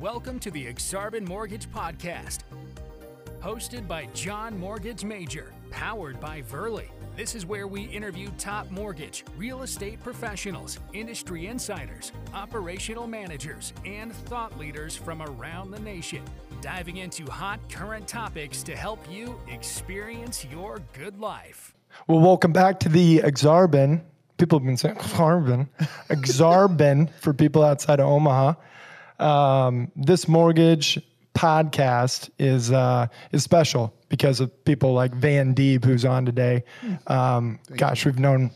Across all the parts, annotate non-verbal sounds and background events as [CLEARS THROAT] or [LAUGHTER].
Welcome to the Exarban Mortgage Podcast. Hosted by John Mortgage Major, powered by Verley. This is where we interview top mortgage, real estate professionals, industry insiders, operational managers, and thought leaders from around the nation, diving into hot current topics to help you experience your good life. Well, welcome back to the Exarban. People have been saying [LAUGHS] Exarban, Exarban for people outside of Omaha. Um, this mortgage podcast is uh, is special because of people like Van Deeb, who's on today. Um, gosh, we've known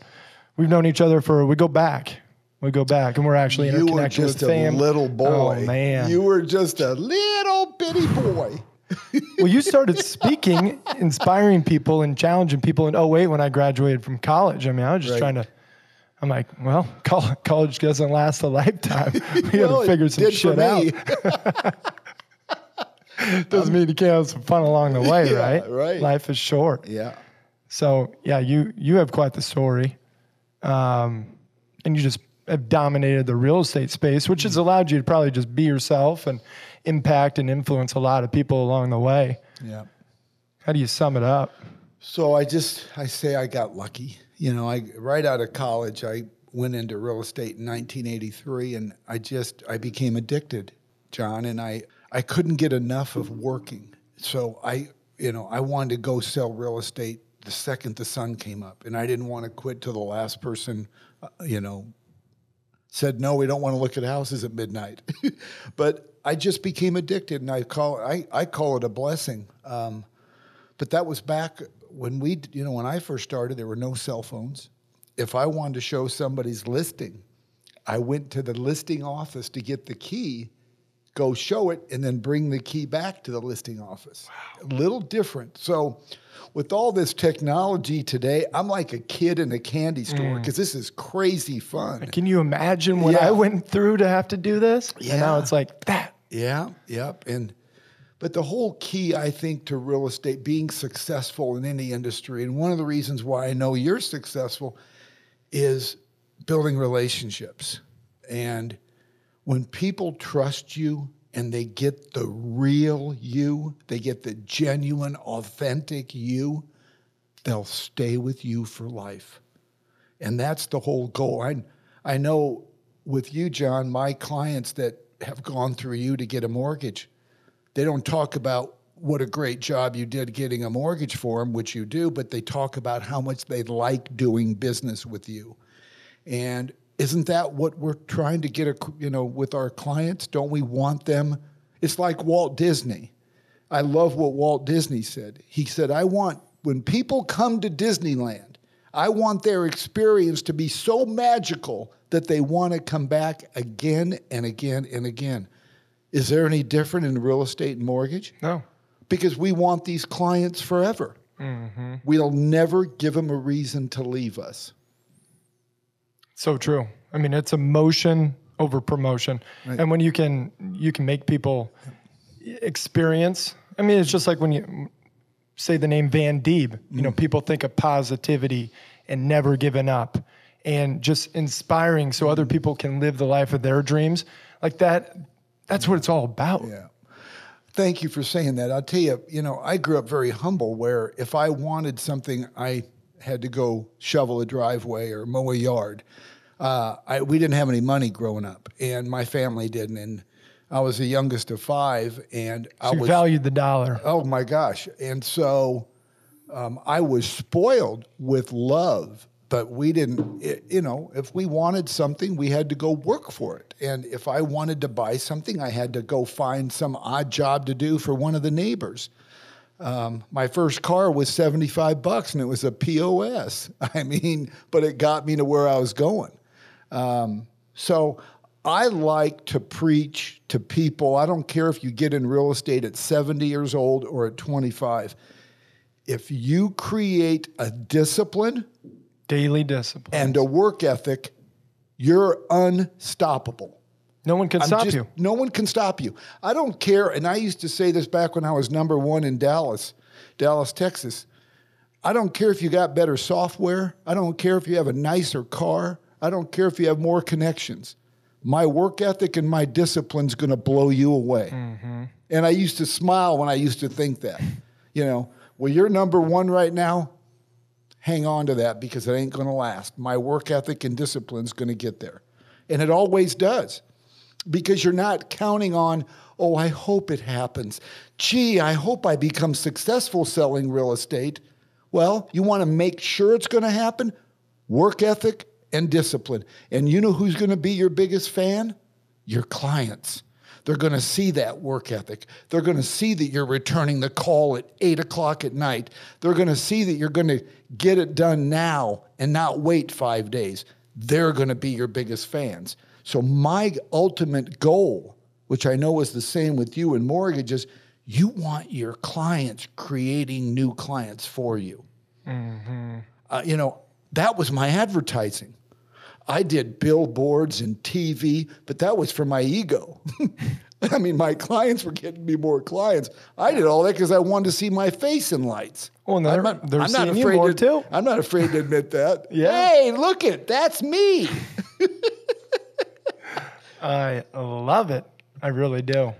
we've known each other for we go back. We go back, and we're actually You were just with a fam. little boy. Oh man! You were just a little bitty boy. [LAUGHS] well, you started speaking, inspiring people, and challenging people in 08 when I graduated from college. I mean, I was just Right. trying to. I'm like, well, [LAUGHS] college doesn't last a lifetime. [LAUGHS] We gotta figure some shit out. [LAUGHS] Doesn't mean you can't have some fun along the way, Yeah, right? right. Life is short. Yeah. So yeah, you you have quite the story, um, and you just have dominated the real estate space, which has allowed you to probably just be yourself and impact and influence a lot of people along the way. Yeah. How do you sum it up? So I just I say I got lucky. You know, I right out of college I went into real estate in 1983 and I just I became addicted, John, and I I couldn't get enough of working. So I you know, I wanted to go sell real estate the second the sun came up and I didn't want to quit till the last person uh, you know said no we don't want to look at houses at midnight [LAUGHS] but i just became addicted and i call i, I call it a blessing um, but that was back when we you know when i first started there were no cell phones if i wanted to show somebody's listing i went to the listing office to get the key go show it and then bring the key back to the listing office a little different so with all this technology today i'm like a kid in a candy store mm. because this is crazy fun Can you imagine what Yeah. I went through to have to do this? And now Yeah. it's like that. Yeah, yep. And but the whole key, I think, to real estate being successful in any industry, and one of the reasons why I know you're successful is building relationships. And when people trust you and they get the real you, they get the genuine, authentic you, they'll stay with you for life. And that's the whole goal. I, I know with you, John, my clients that have gone through you to get a mortgage, they don't talk about what a great job you did getting a mortgage for them, which you do, but they talk about how much they like doing business with you. And isn't that what we're trying to get, a, you know, with our clients? Don't we want them? It's like Walt Disney. I love what Walt Disney said. He said, I want, when people come to Disneyland, I want their experience to be so magical that they want to come back again and again and again. Is there any different in real estate and mortgage? No. Because we want these clients forever. Mm-hmm. We'll never give them a reason to leave us. So true. I mean, it's emotion over promotion. And when you can you can make people experience. I mean, it's just like when you say the name Van Deeb, you know, mm-hmm. people think of positivity and never giving up and just inspiring so other mm-hmm. people can live the life of their dreams. Like that that's what it's all about. Yeah. Thank you for saying that. I'll tell you, you know, I grew up very humble where if I wanted something, I had to go shovel a driveway or mow a yard. Uh, I, we didn't have any money growing up, and my family didn't. And I was the youngest of five, and I So you was valued the dollar. Oh my gosh. And so um, I was spoiled with love, but we didn't, you know, if we wanted something, we had to go work for it. And if I wanted to buy something, I had to go find some odd job to do for one of the neighbors. Um, my first car was 75 bucks and it was a POS. [LAUGHS] I mean, but it got me to where I was going. Um, so I like to preach to people. I don't care if you get in real estate at 70 years old or at 25. If you create a discipline Daily discipline. and a work ethic, you're unstoppable. no one can I'm stop just- you. No one can stop you. I don't care. And I used to say this back when I was number one in Dallas, Dallas, Texas. I don't care if you got better software. I don't care if you have a nicer car. I don't care if you have more connections. my work ethic and my discipline's going to blow you away. Mm-hmm. And I used to smile when I used to think that. You know, well, you're number one right now. Hang on to that because it ain't going to last. My work ethic and discipline's going to get there. And it always does because you're not counting on, oh, I hope it happens. Gee, I hope I become successful selling real estate. Well, you want to make sure it's going to happen? Work ethic and discipline. And you know who's going to be your biggest fan? Your clients. They're going to see that work ethic. They're going to see that you're returning the call at eight o'clock at night. They're going to see that you're going to get it done now and not wait five days. They're going to be your biggest fans. So, my ultimate goal, which I know is the same with you in mortgages, you want your clients creating new clients for you. Uh, you know, that was my advertising. I did billboards and TV, but that was for my ego. [LAUGHS] I mean, my clients were getting me more clients. I did all that because I wanted to see my face in lights. Well, and they're- I'm not, they're I'm not seeing you afraid more, to, too. I'm not afraid to admit that. [LAUGHS] Yeah. Hey, look it, that's me. I love it. I really do.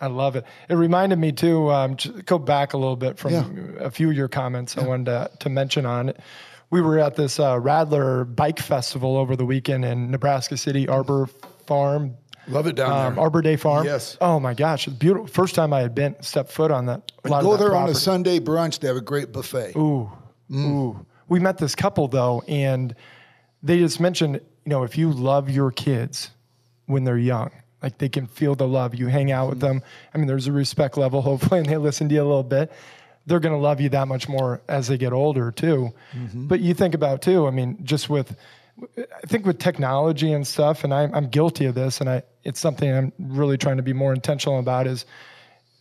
I love it. It reminded me too. Um, go back a little bit from Yeah. a few of your comments. I wanted to, to mention on it. We were at this uh, Radler Bike Festival over the weekend in Nebraska City Arbor Farm, Love it down um, there. Arbor Day Farm. Yes. Oh my gosh, it's beautiful. First time I had been stepped foot on that. Go of that there on a. Sunday brunch. They have a great buffet. Ooh, ooh. We met this couple though, and they just mentioned, you know, if you love your kids when they're young, like they can feel the love. You hang out with them. I mean, there's a respect level, [LAUGHS] hopefully, and they listen to you a little bit. They're going to love you that much more as they get older too. Mm-hmm. But you think about too. I mean, just with, I think with technology and stuff, and I'm, I'm guilty of this, and I it's something I'm really trying to be more intentional about. Is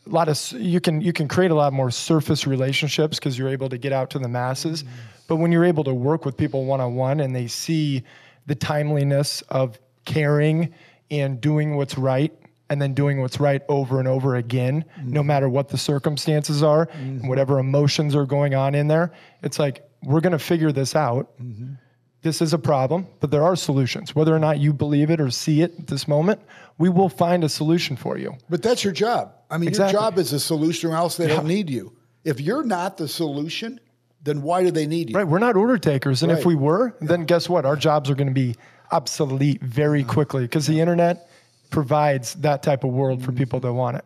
a lot of you can you can create a lot more surface relationships because you're able to get out to the masses mm-hmm. but when you're able to work with people one on one and they see the timeliness of caring and doing what's right and then doing what's right over and over again no mm. matter what the circumstances are and mm-hmm. whatever emotions are going on in there it's like we're going to figure this out mm-hmm. this is a problem, but there are solutions. Whether or not you believe it or see it at this moment, we will find a solution for you. But that's your job. I mean, Exactly. your job is a solution, or else they don't need you. If you're not the solution, then why do they need you? Right? We're not order takers, and if we were, then guess what? Our jobs are going to be obsolete very uh-huh. quickly because the internet provides that type of world for people that want it.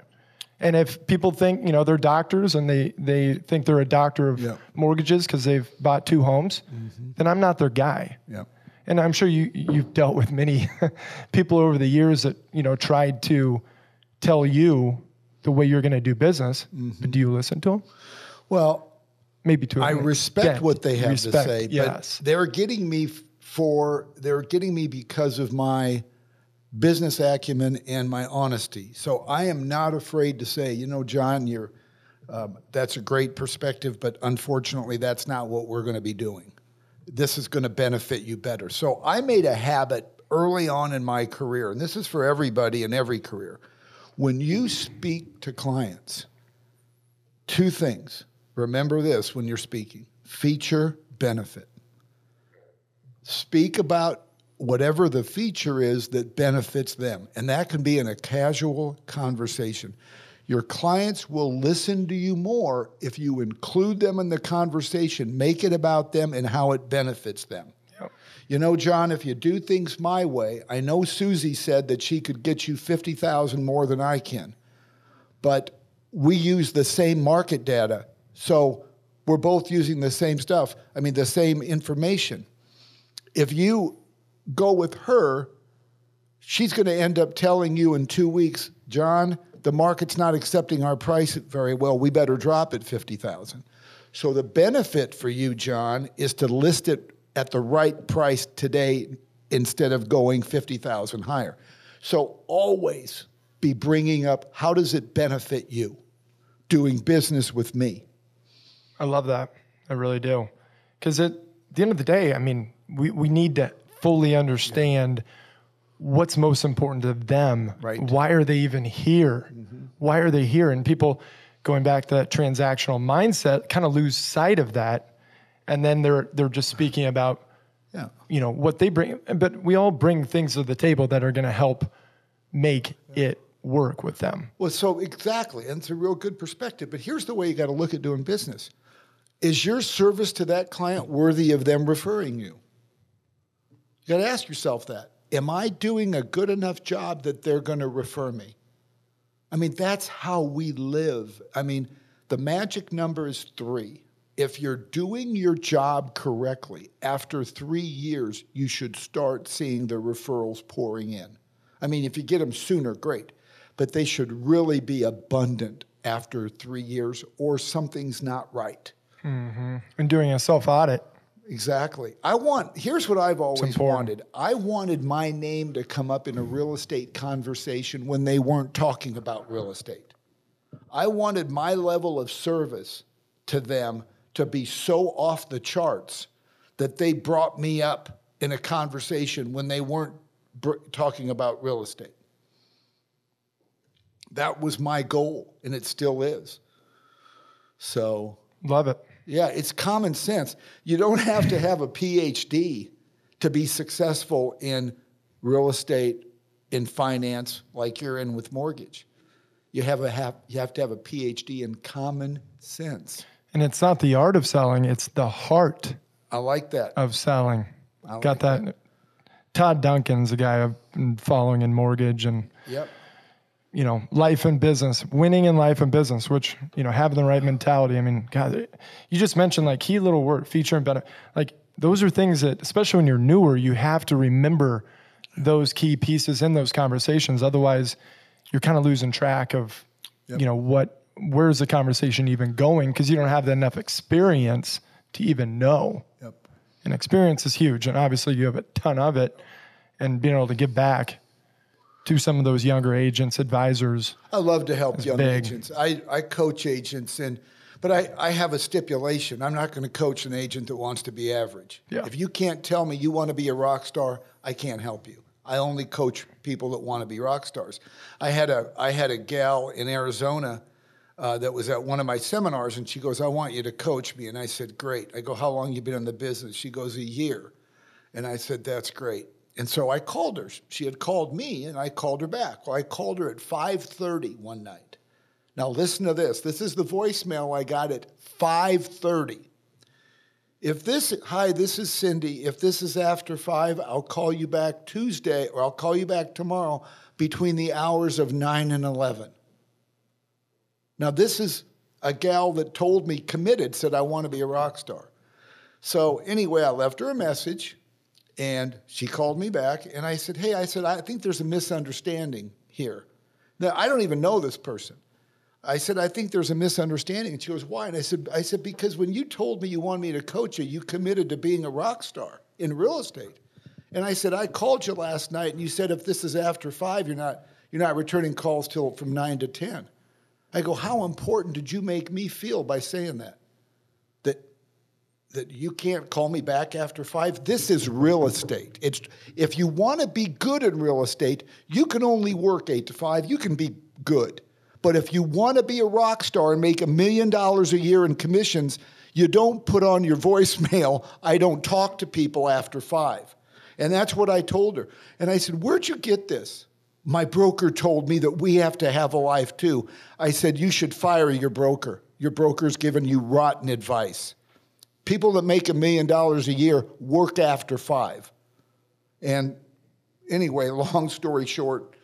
And if people think, you know, they're doctors and they they think they're a doctor of Yeah. mortgages because they've bought two homes, mm-hmm. then I'm not their guy. Yeah. And I'm sure you you've dealt with many [LAUGHS] people over the years that you know tried to tell you the way you're going to do business, but mm-hmm. do you listen to them? Well, Maybe to. I respect what they have Respect, to say, Yes, but they're getting me for they're getting me because of my business acumen and my honesty. So I am not afraid to say, you know, John, you're um, that's a great perspective, but unfortunately, that's not what we're going to be doing. This is going to benefit you better. So I made a habit early on in my career, and this is for everybody in every career. When you speak to clients, two things. Remember this when you're speaking feature, benefit. Speak about whatever the feature is that benefits them. And that can be in a casual conversation. Your clients will listen to you more if you include them in the conversation, make it about them and how it benefits them. You know, John, if you do things my way, I know Susie said that she could get you 50,000 more than I can but we use the same market data. So we're both using the same stuff. I mean, the same information. If you go with her, she's going to end up telling you in two weeks, John, the market's not accepting our price very well. We better drop it 50,000. So the benefit for you, John, is to list it at the right price today instead of going 50,000 higher. So always be bringing up how does it benefit you doing business with me? I love that. I really do. Because at the end of the day, I mean, we, we need to fully understand what's most important to them. Right. Why are they even here? Mm-hmm. Why are they here? And people going back to that transactional mindset kind of lose sight of that. And then they're they're just speaking about Yeah. you know what they bring but we all bring things to the table that are going to help make it work with them Well, so exactly, and it's a real good perspective. But here's the way you got to look at doing business: Is your service to that client worthy of them referring you? You got to ask yourself that. Am I doing a good enough job that they're going to refer me? I mean, that's how we live. I mean, the magic number is three. If you're doing your job correctly, after three years, you should start seeing the referrals pouring in. I mean, if you get them sooner, great, but they should really be abundant after three years, or something's not right. Mm-hmm. and doing a self audit Exactly. I want, here's what I've always wanted I wanted my name to come up in a real estate conversation when they weren't talking about real estate. I wanted my level of service to them to be so off the charts that they brought me up in a conversation when they weren't br- talking about real estate. That was my goal, and it still is. So, love it yeah, it's common sense. You don't [LAUGHS] have to have a PhD to be successful in real estate, in finance, like you're in with mortgage. You have a have you have to have a PhD in common sense. and it's not the art of selling it's the heart I like that. of selling I got like that. todd duncan's a guy i've been following in mortgage and Yep. You know, life and business, winning in life and business, which, you know, having the right mentality. I mean, God, you just mentioned like key little word, feature and benefit. Like those are things that, especially when you're newer, you have to remember those key pieces in those conversations. Otherwise, you're kind of losing track of, you know, what, where's the conversation even going? Because you don't have enough experience to even know. Yep. And experience is huge. And obviously, you have a ton of it. And being able to give back to some of those younger agents, advisors. I love to help young big. agents. I, I coach agents and but I, I have a stipulation. I'm not going to coach an agent that wants to be average. Yeah. If you can't tell me you want to be a rock star, I can't help you. I only coach people that want to be rock stars. I had a I had a gal in Arizona uh, that was at one of my seminars, and she goes, "I want you to coach me." And I said, "Great." I go, "How long you been in the business?" She goes, "A year." And I said, That's great. And so I called her. She had called me and I called her back. Well, I called her at 5:30 one night. Now listen to this. This is the voicemail I got at 5:30. If this hi, this is Cindy. If this is after 5, I'll call you back Tuesday or I'll call you back tomorrow between the hours of 9 and 11. Now this is a gal that told me committed said I want to be a rock star. So anyway, I left her a message and she called me back and I said, Hey, I said, I think there's a misunderstanding here. Now, I don't even know this person. I said, I think there's a misunderstanding. And she goes, Why? And I said, I said, because when you told me you wanted me to coach you, you committed to being a rock star in real estate. And I said, I called you last night and you said if this is after five, you're not you're not returning calls till from nine to ten. I go, How important did you make me feel by saying that? That that you can't call me back after five. This is real estate. It's if you want to be good in real estate, you can only work eight to five. You can be good. But if you want to be a rock star and make a million dollars a year in commissions, you don't put on your [LAUGHS] voicemail, I don't talk to people after five. And that's what I told her. And I said, Where'd you get this? My broker told me that we have to have a life too. I said, You should fire your broker. Your broker's giving you rotten advice. People that make a million dollars a year work after five. And anyway, [LAUGHS] long story short,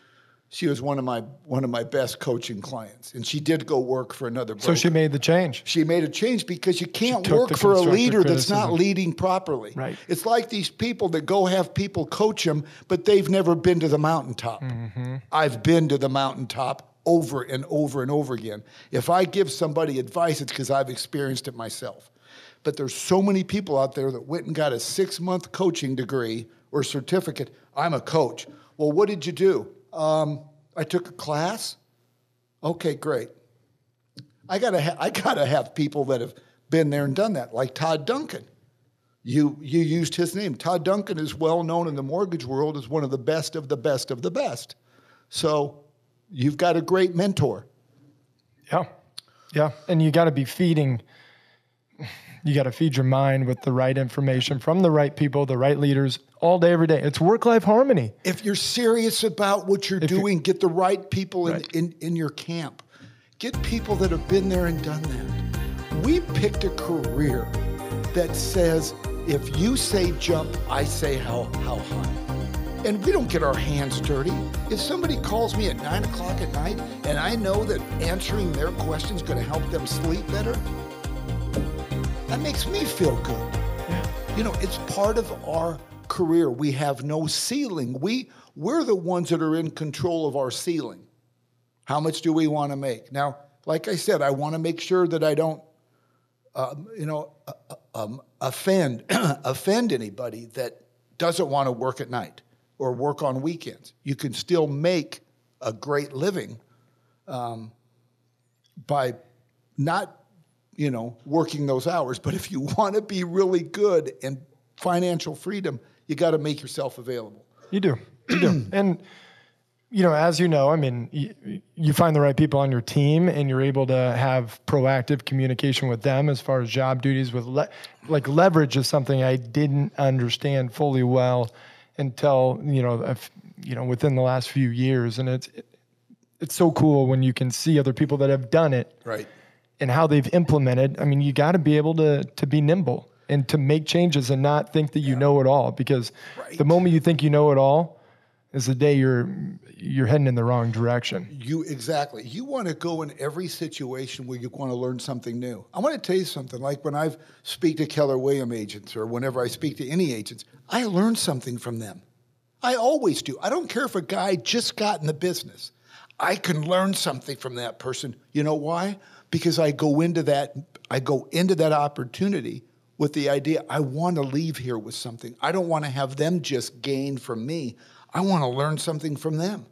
she was one of my one of my best coaching clients, and she did go work for another broker. So she made the change. She made a change because you can't work for a leader that's not leading properly. Right. It's like these people that go have people coach them, but they've never been to the mountaintop. Mm-hmm. I've been to the mountaintop over and over and over again. If I give somebody advice, it's because I've experienced it myself. But there's so many people out there that went and got a six month coaching degree or certificate. I'm a coach. Well, what did you do? Um, I took a class. Okay, great. I gotta ha- I gotta have people that have been there and done that, like Todd Duncan. You you used his name. Todd Duncan is well known in the mortgage world as one of the best of the best of the best. So you've got a great mentor. Yeah. Yeah. And you got to be feeding, You got to feed your mind with the right information from the right people, the right leaders all day, every day. It's work life harmony. If you're serious about what you're if doing, you're, get the right people right. In, in, in your camp. Get people that have been there and done that. We picked a career that says, if you say jump, I say how, how high. And we don't get our hands dirty. If somebody calls me at nine o'clock at night and I know that answering their question is going to help them sleep better, that makes me feel good. Yeah. You know, it's part of our career. We have no ceiling. We we're the ones that are in control of our ceiling. How much do we want to make? Now, like I said, I want to make sure that I don't, um, you know, uh, uh um, offend [CLEARS THROAT] offend anybody that doesn't want to work at night or work on weekends. You can still make a great living um, by not you know, working those hours. But if you [LAUGHS] want to be really good and financial freedom, you got to make yourself available. You do. You do. [CLEARS THROAT] and you know, as you know, I mean, you, you, find the right people on your team, and you're able to have proactive communication with them as far as job duties. With le- like leverage is something I didn't understand fully well until you know, you know, within the last few years, and it's it's so cool when you can see other people that have done it. Right and how they've implemented. I mean, you got to be able to to be nimble and to make changes and not think that you yeah. know it all because right. the moment you think you know it all is the day you're you're heading in the wrong direction. You exactly. You want to go in every situation where you want to learn something new. I want to tell you something. Like when I speak to Keller William agents or whenever I speak to any agents, I learn something from them. I always do. I don't care if a guy just got in the business. I can learn something from that person. You know why? because I go into that I go into that opportunity with the idea I want to leave here with something. I don't want to have them just gain from me. I want to learn something from them.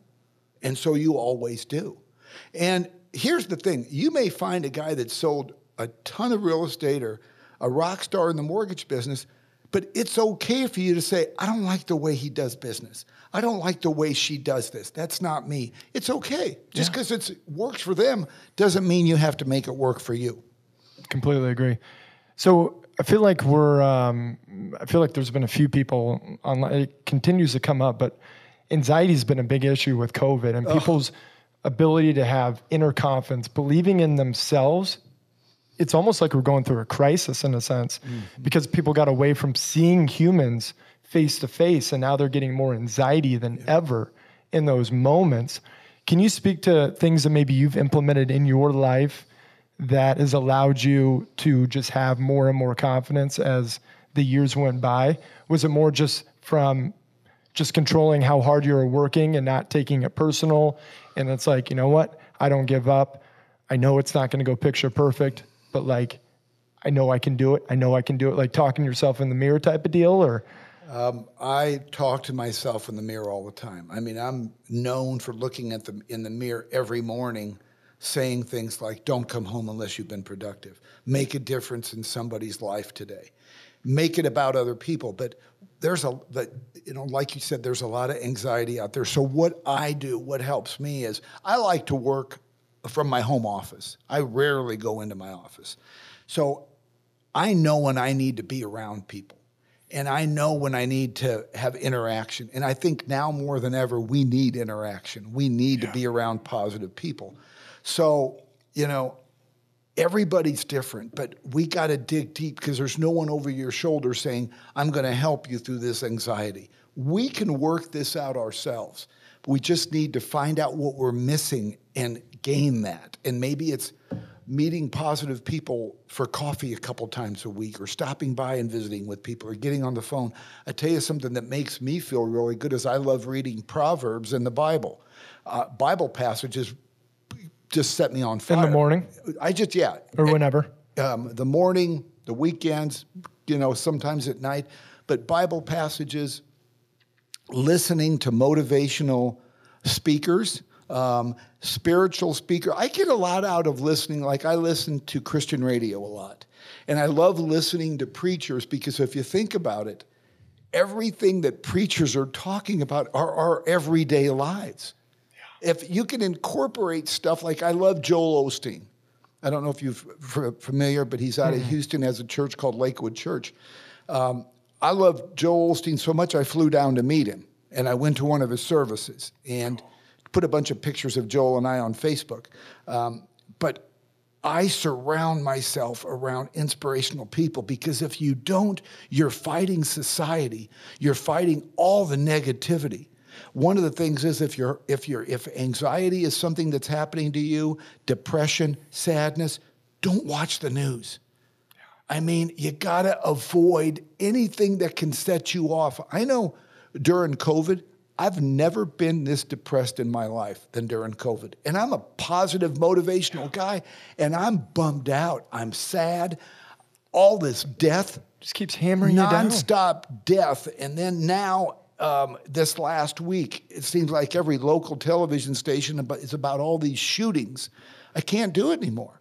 And so you always do. And here's the thing, you may find a guy that sold a ton of real estate or a rock star in the mortgage business, but it's okay for you to say, I don't like the way he does business. I don't like the way she does this. That's not me. It's okay. Just because yeah. it works for them doesn't mean you have to make it work for you. Completely agree. So I feel like we're, um, I feel like there's been a few people online, it continues to come up, but anxiety has been a big issue with COVID and people's Ugh. ability to have inner confidence, believing in themselves. It's almost like we're going through a crisis in a sense mm-hmm. because people got away from seeing humans face to face, and now they're getting more anxiety than yeah. ever in those moments. Can you speak to things that maybe you've implemented in your life that has allowed you to just have more and more confidence as the years went by? Was it more just from just controlling how hard you were working and not taking it personal? And it's like, you know what? I don't give up. I know it's not going to go picture perfect, but like, I know I can do it. I know I can do it. Like talking yourself in the mirror type of deal, or um, I talk to myself in the mirror all the time. I mean, I'm known for looking at the in the mirror every morning, saying things like, "Don't come home unless you've been productive. Make a difference in somebody's life today. Make it about other people." But there's a that you know, like you said, there's a lot of anxiety out there. So what I do, what helps me is I like to work from my home office. I rarely go into my office, so I know when I need to be around people and I know when I need to have interaction. And I think now more than ever, we need interaction. We need yeah. to be around positive people. So, you know, everybody's different, but we got to dig deep because there's no one over your shoulder saying, I'm going to help you through this anxiety. We can work this out ourselves. We just need to find out what we're missing and gain that. And maybe it's meeting positive people for coffee a couple times a week or stopping by and visiting with people or getting on the phone. I tell you something that makes me feel really good is I love reading Proverbs in the Bible. Uh, Bible passages just set me on fire. In the morning? I just, yeah. Or whenever? Um, the morning, the weekends, you know, sometimes at night. But Bible passages, listening to motivational speakers um, spiritual speaker. I get a lot out of listening. Like I listen to Christian radio a lot. And I love listening to preachers because if you think about it, everything that preachers are talking about are our everyday lives. Yeah. If you can incorporate stuff like I love Joel Osteen. I don't know if you're familiar, but he's out of Houston, has a church called Lakewood Church. Um, I love Joel Osteen so much, I flew down to meet him, and I went to one of his services and put a bunch of pictures of Joel and I on Facebook. Um, but I surround myself around inspirational people because if you don't, you're fighting society. You're fighting all the negativity. One of the things is if you're if you're if anxiety is something that's happening to you, depression, sadness, don't watch the news. I mean, you got to avoid anything that can set you off. I know during COVID, I've never been this depressed in my life than during COVID. And I'm a positive, motivational guy, and I'm bummed out. I'm sad. All this death, Just keeps hammering you down. nonstop death. And then now, um, this last week, it seems like every local television station is about all these shootings. I can't do it anymore.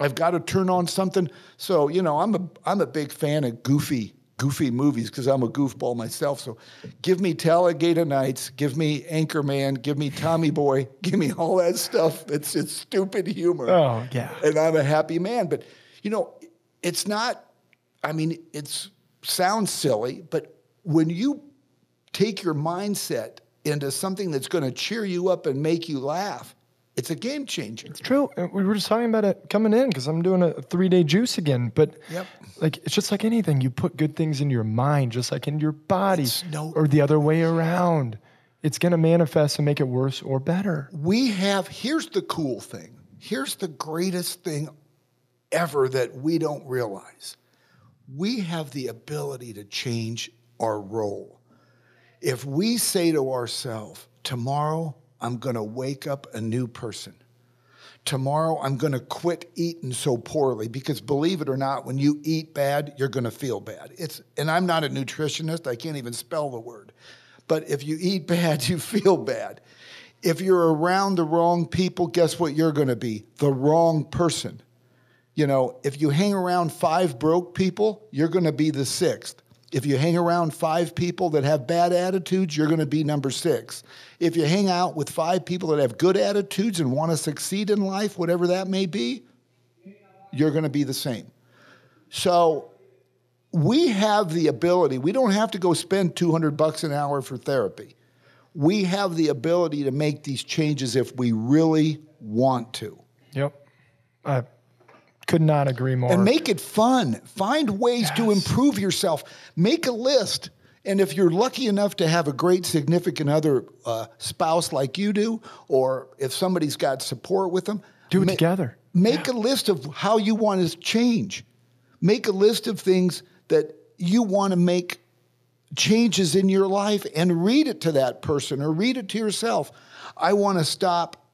I've got to turn on something. So you know, I'm a I'm a big fan of goofy goofy movies because I'm a goofball myself. So give me Talladega Nights, give me Anchorman, give me Tommy Boy, [LAUGHS] give me all that stuff. It's it's stupid humor. Oh, yeah. and I'm a happy man. But you know, it's not. I mean, it's sounds silly, but when you take your mindset into something that's going to cheer you up and make you laugh, it's a game changer. It's true. We were just talking about it coming in because I'm doing a three day juice again. But Yep. like it's just like anything. You put good things in your mind, just like in your body, no- or the other way around. It's gonna manifest and make it worse or better. we have here's the cool thing here's the greatest thing ever that we don't realize we have the ability to change our role if we say to ourselves tomorrow i'm going to wake up a new person. Tomorrow i'm going to quit eating so poorly because believe it or not when you eat bad you're going to feel bad. It's and i'm not a nutritionist i can't even spell the word but if you eat bad [LAUGHS] you feel bad. If you're around the wrong people guess what you're going to be? The wrong person. You know if you hang around five broke people you're going to be the sixth if you hang around five people that have bad attitudes, you're going to be number six. If you hang out with five people that have good attitudes and want to succeed in life, whatever that may be, you're going to be the same. So we have the ability, we don't have to go spend 200 bucks an hour for therapy. We have the ability to make these changes if we really want to. Yep. I could not agree more. And make it fun. Find ways to improve yourself. Make a list. And if you're lucky enough to have a great significant other uh, spouse like you do, or if somebody's got support with them, Do it ma- together. Make a list of how you want to change. Make a list of things that you want to make changes in your life and read it to that person or read it to yourself. I want to stop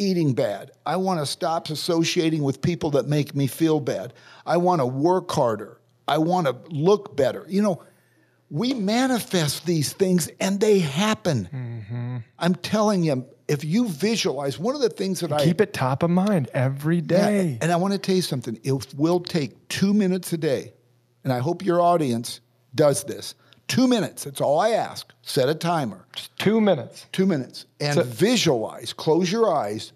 eating bad. I want to stop associating with people that make me feel bad. I want to work harder. I want to look better. You know, we manifest these things and they happen. Mm-hmm. I'm telling you, if you visualize, one of the things that I Keep it top of mind every day. and I want to tell you something. It will take two minutes a day, and I hope your audience does this. Two minutes. That's all I ask. Set a timer. Two minutes. Two minutes. And So- visualize. Close your eyes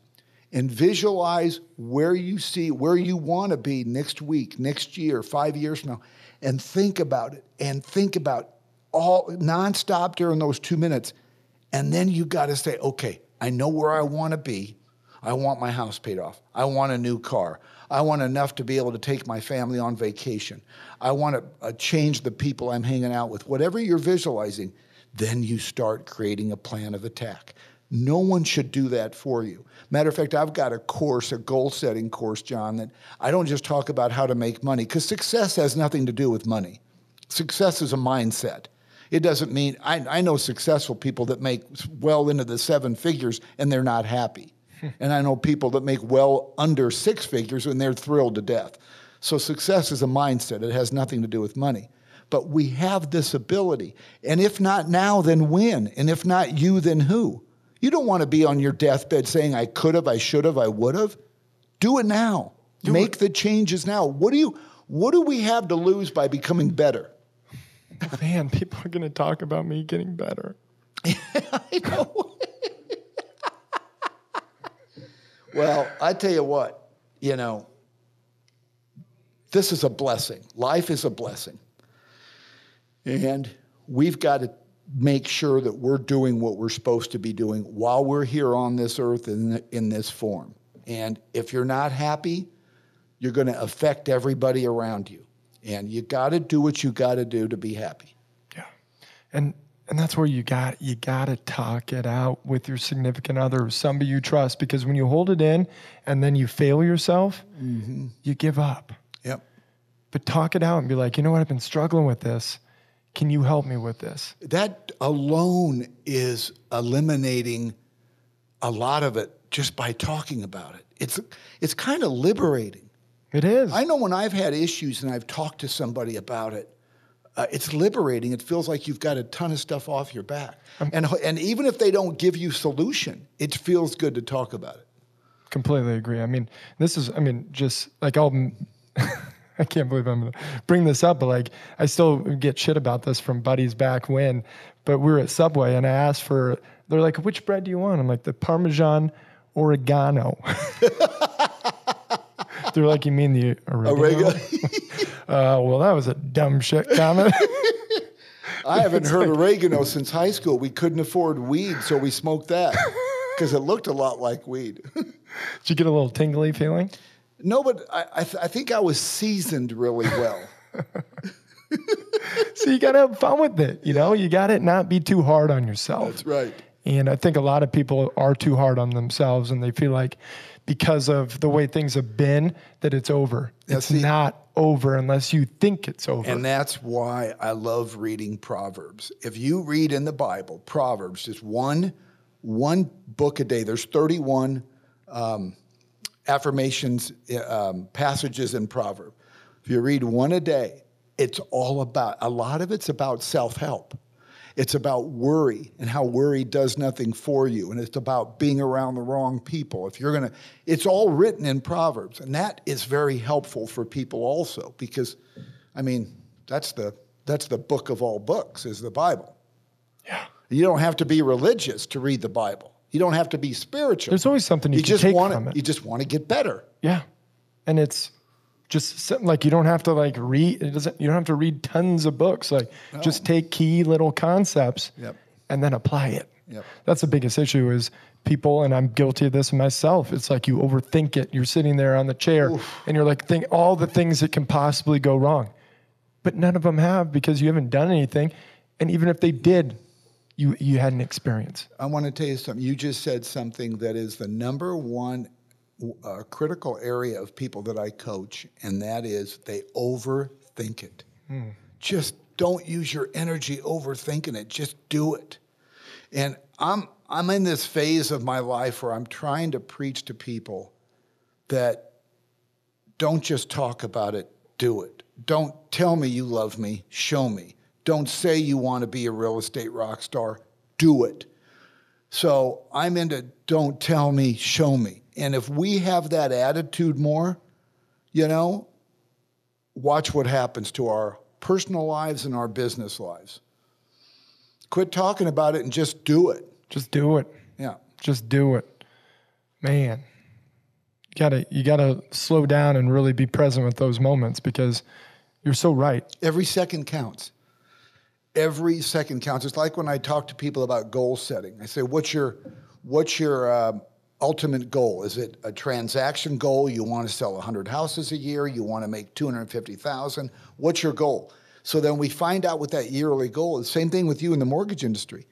and visualize where you see, where you want to be next week, next year, five years from now. And think about it. And think about all nonstop during those two minutes. And then you got to say, okay, I know where I want to be. I want my house paid off. I want a new car. I want enough to be able to take my family on vacation. I want to uh, change the people I'm hanging out with. Whatever you're visualizing, then you start creating a plan of attack. No one should do that for you. Matter of fact, I've got a course, a goal setting course, John, that I don't just talk about how to make money, because success has nothing to do with money. Success is a mindset. It doesn't mean, I, I know successful people that make well into the seven figures and they're not happy. And I know people that make well under six figures and they're thrilled to death. So success is a mindset, it has nothing to do with money. But we have this ability. And if not now, then when? And if not you, then who? You don't want to be on your deathbed saying, I could have, I should have, I would have. Do it now. Make the changes now. What do you what do we have to lose by becoming better? Man, people are going to talk about me getting better. [LAUGHS] I know. Well, I tell you what, you know, this is a blessing. Life is a blessing. And we've got to make sure that we're doing what we're supposed to be doing while we're here on this earth in, in this form. And if you're not happy, you're going to affect everybody around you. And you got to do what you got to do to be happy. Yeah. And and that's where you got you got to talk it out with your significant other, somebody you trust because when you hold it in and then you fail yourself, mm-hmm. you give up. Yep. But talk it out and be like, "You know what? I've been struggling with this. Can you help me with this?" That alone is eliminating a lot of it just by talking about it. It's it's kind of liberating. It is. I know when I've had issues and I've talked to somebody about it, uh, it's liberating. It feels like you've got a ton of stuff off your back. Um, and, and even if they don't give you solution, it feels good to talk about it. Completely agree. I mean, this is, I mean, just like I'll, [LAUGHS] I can't believe I'm going to bring this up, but like I still get shit about this from buddies back when, but we were at Subway and I asked for, they're like, which bread do you want? I'm like, the Parmesan oregano. [LAUGHS] They're like, you mean the oregano? [LAUGHS] uh, well, that was a dumb shit comment. [LAUGHS] I haven't heard like, oregano since high school. We couldn't afford weed, so we smoked that because it looked a lot like weed. [LAUGHS] Did you get a little tingly feeling? No, but I, I, th- I think I was seasoned really well. [LAUGHS] so you got to have fun with it. You know, you got to not be too hard on yourself. That's right. And I think a lot of people are too hard on themselves and they feel like because of the way things have been that it's over. it's see, not over unless you think it's over. And that's why I love reading Proverbs. If you read in the Bible, Proverbs, just one one book a day. There's 31 um, affirmations, um, passages in Proverbs. If you read one a day, it's all about, a lot of it's about self help. It's about worry and how worry does nothing for you. And it's about being around the wrong people. If you're going to, it's all written in Proverbs. And that is very helpful for people also because, I mean, that's the, that's the book of all books is the Bible. Yeah. You don't have to be religious to read the Bible. You don't have to be spiritual. There's always something you, you just want it. You just want to get better. Yeah. And it's just like you don't have to like read it doesn't you don't have to read tons of books like no. just take key little concepts yep. and then apply it yep. that's the biggest issue is people and i'm guilty of this myself it's like you overthink it you're sitting there on the chair Oof. and you're like think all the things that can possibly go wrong but none of them have because you haven't done anything and even if they did you you had an experience i want to tell you something you just said something that is the number one a critical area of people that I coach, and that is they overthink it. Hmm. Just don't use your energy overthinking it. Just do it. And I'm I'm in this phase of my life where I'm trying to preach to people that don't just talk about it, do it. Don't tell me you love me, show me. Don't say you want to be a real estate rock star, do it. So I'm into don't tell me, show me. And if we have that attitude more, you know, watch what happens to our personal lives and our business lives. Quit talking about it and just do it. Just do it. Yeah. Just do it. Man. You gotta you gotta slow down and really be present with those moments because you're so right. Every second counts. Every second counts. It's like when I talk to people about goal setting. I say, "What's your, what's your uh, ultimate goal? Is it a transaction goal? You want to sell 100 houses a year? You want to make 250,000? What's your goal? So then we find out what that yearly goal is. Same thing with you in the mortgage industry.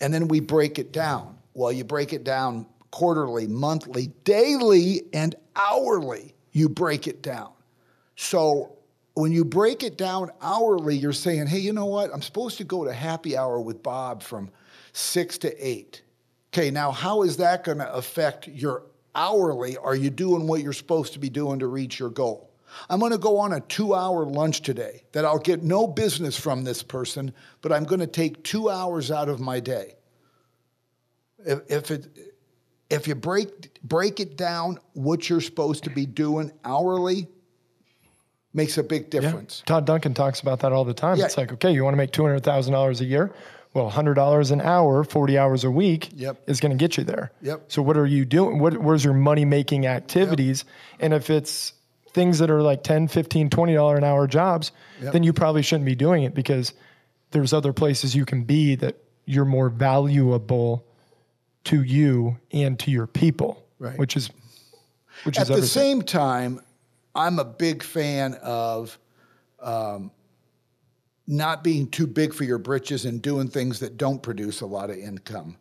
And then we break it down. Well, you break it down quarterly, monthly, daily, and hourly. You break it down. So when you break it down hourly, you're saying, hey, you know what? I'm supposed to go to happy hour with Bob from six to eight. Okay, now how is that going to affect your hourly? Are you doing what you're supposed to be doing to reach your goal? I'm going to go on a two hour lunch today that I'll get no business from this person, but I'm going to take two hours out of my day. If, if, it, if you break, break it down, what you're supposed to be doing hourly makes a big difference. Yeah. Todd Duncan talks about that all the time. Yeah. It's like, okay, you want to make $200,000 a year? Well, $100 an hour, 40 hours a week yep. is going to get you there. Yep. So what are you doing? What, where's your money making activities? Yep. And if it's things that are like 10, 15, 20 dollar an hour jobs, Yep. then you probably shouldn't be doing it because there's other places you can be that you're more valuable to you and to your people, Right. which is which At is the everything. same time, I'm a big fan of um, not being too big for your britches and doing things that don't produce a lot of income,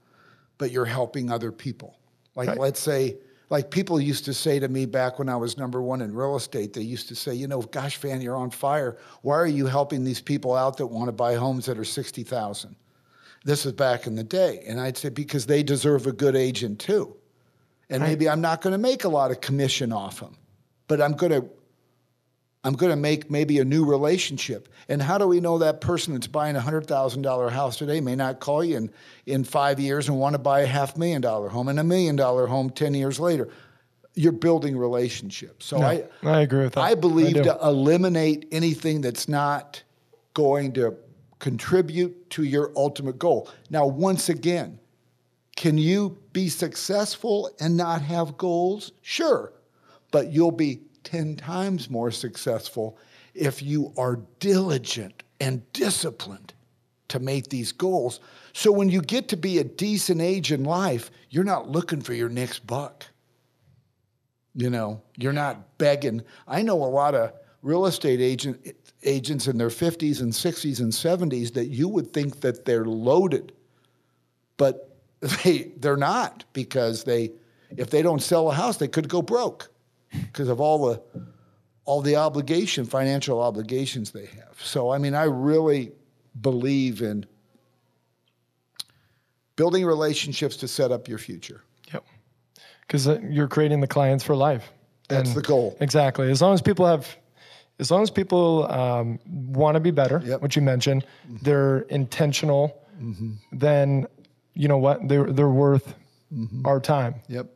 but you're helping other people. Like, Right. let's say, like people used to say to me back when I was number one in real estate, they used to say, you know, gosh, Van, you're on fire. Why are you helping these people out that want to buy homes that are 60,000? This is back in the day. And I'd say, because they deserve a good agent too. And maybe I'm not going to make a lot of commission off them, but I'm going to I'm going to make maybe a new relationship. And how do we know that person that's buying a hundred thousand dollar house today may not call you in in five years and want to buy a half million dollar home and a million dollar home ten years later? You're building relationships. So I I agree with that. I believe do. to eliminate anything that's not going to contribute to your ultimate goal. Now, once again, can you be successful and not have goals? Sure. But you'll be 10 times more successful if you are diligent and disciplined to make these goals. So when you get to be a decent age in life, you're not looking for your next buck. You know, you're not begging. I know a lot of real estate agent, agents in their 50s and 60s and 70s that you would think that they're loaded, but [LAUGHS] they they're not because they if they don't sell a house, they could go broke because of all the all the obligation, financial obligations they have. So I mean, I really believe in building relationships to set up your future. Yep. Because uh, you're creating the clients for life. That's And- the goal. Exactly. As long as people have, as long as people um, want to be better, Yep. which you mentioned, mm-hmm. they're intentional, mm-hmm. then you know what? They're, they're worth mm-hmm. our time. Yep.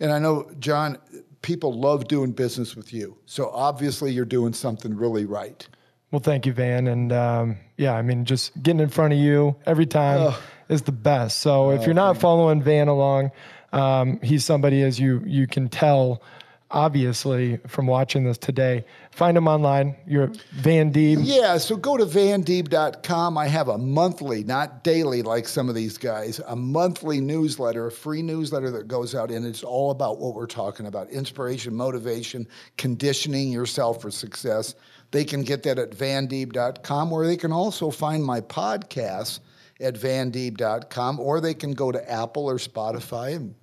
And I know, John, people love doing business with you. So obviously you're doing something really right. Well, thank you, Van. And um, yeah, I mean, just getting in front of you every time is the best. So if you're not following Van along, um, he's somebody, as you you can tell, obviously from watching this today. Find them online. You're Van Deeb. Yeah, so go to vandeeb.com. I have a monthly, not daily like some of these guys, a monthly newsletter, a free newsletter that goes out, and it's all about what we're talking about inspiration, motivation, conditioning yourself for success. They can get that at vandeeb.com, or they can also find my podcast at vandeeb.com, or they can go to Apple or Spotify and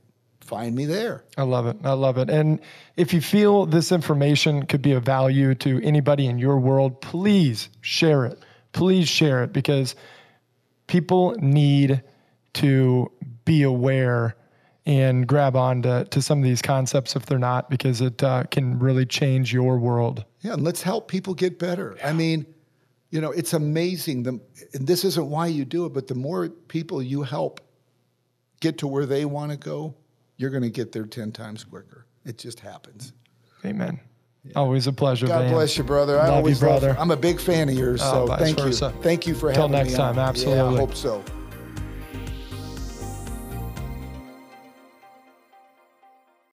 find me there. I love it. I love it. And if you feel this information could be of value to anybody in your world, please share it. Please share it because people need to be aware and grab on to, to some of these concepts if they're not, because it uh, can really change your world. Yeah, and let's help people get better. I mean, you know, it's amazing. The, and this isn't why you do it, but the more people you help get to where they want to go, you're going to get there 10 times quicker. It just happens. Amen. Always a pleasure. God Van. bless you, brother. I Love you, always love- brother. I'm a big fan of yours, Oh, so thank versa. you. Thank you for Till having me. Until next time, on. Yeah, absolutely. I hope so.